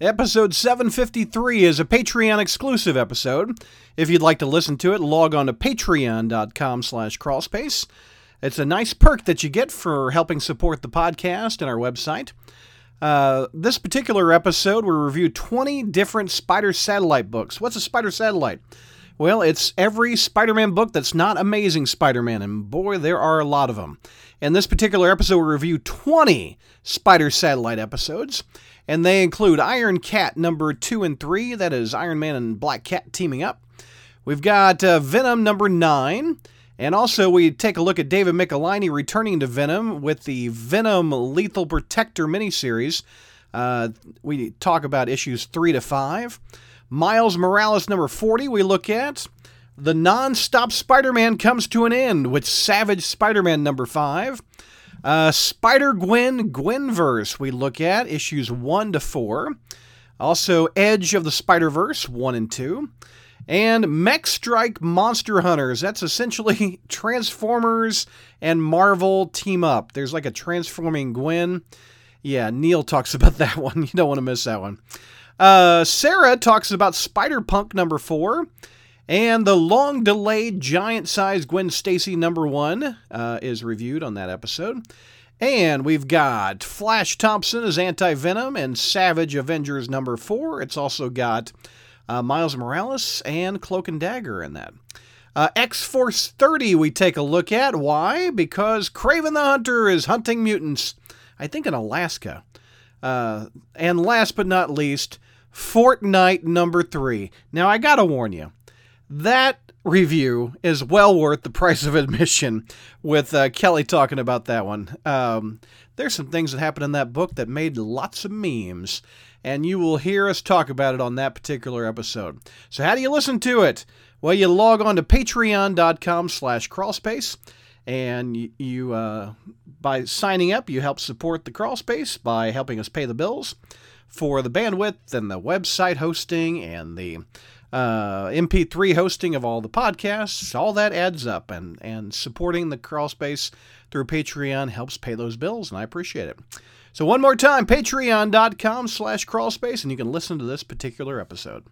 Episode 753 is a Patreon exclusive episode. If you'd like to listen to it, log on to patreon.com slash crawlspace. It's a nice perk that you get for helping support the podcast and our website. Uh, this particular episode, we review 20 different Spider Satellite books. What's a Spider Satellite? Well, it's every Spider Man book that's not Amazing Spider Man, and boy, there are a lot of them. In this particular episode, we review 20 Spider Satellite episodes, and they include Iron Cat number 2 and 3, that is Iron Man and Black Cat teaming up. We've got uh, Venom number 9, and also we take a look at David Michelinie returning to Venom with the Venom Lethal Protector miniseries. Uh, we talk about issues 3 to 5. Miles Morales number 40, we look at. The non stop Spider Man comes to an end with Savage Spider Man number 5. Uh, Spider Gwen Gwenverse, we look at issues 1 to 4. Also, Edge of the Spider Verse 1 and 2. And Mech Strike Monster Hunters. That's essentially Transformers and Marvel team up. There's like a transforming Gwen. Yeah, Neil talks about that one. You don't want to miss that one. Uh, Sarah talks about Spider Punk number four, and the long delayed giant sized Gwen Stacy number one uh, is reviewed on that episode. And we've got Flash Thompson as Anti Venom and Savage Avengers number four. It's also got uh, Miles Morales and Cloak and Dagger in that. Uh, X Force 30 we take a look at. Why? Because Kraven the Hunter is hunting mutants, I think in Alaska. Uh, and last but not least, Fortnite number three. Now, I gotta warn you, that review is well worth the price of admission with uh, Kelly talking about that one. Um, there's some things that happened in that book that made lots of memes, and you will hear us talk about it on that particular episode. So, how do you listen to it? Well, you log on to patreon.com slash crawlspace, and you, uh, by signing up, you help support the crawlspace by helping us pay the bills for the bandwidth and the website hosting and the uh, MP3 hosting of all the podcasts. All that adds up, and and supporting the crawl space through Patreon helps pay those bills, and I appreciate it. So one more time, patreon.com slash crawlspace, and you can listen to this particular episode.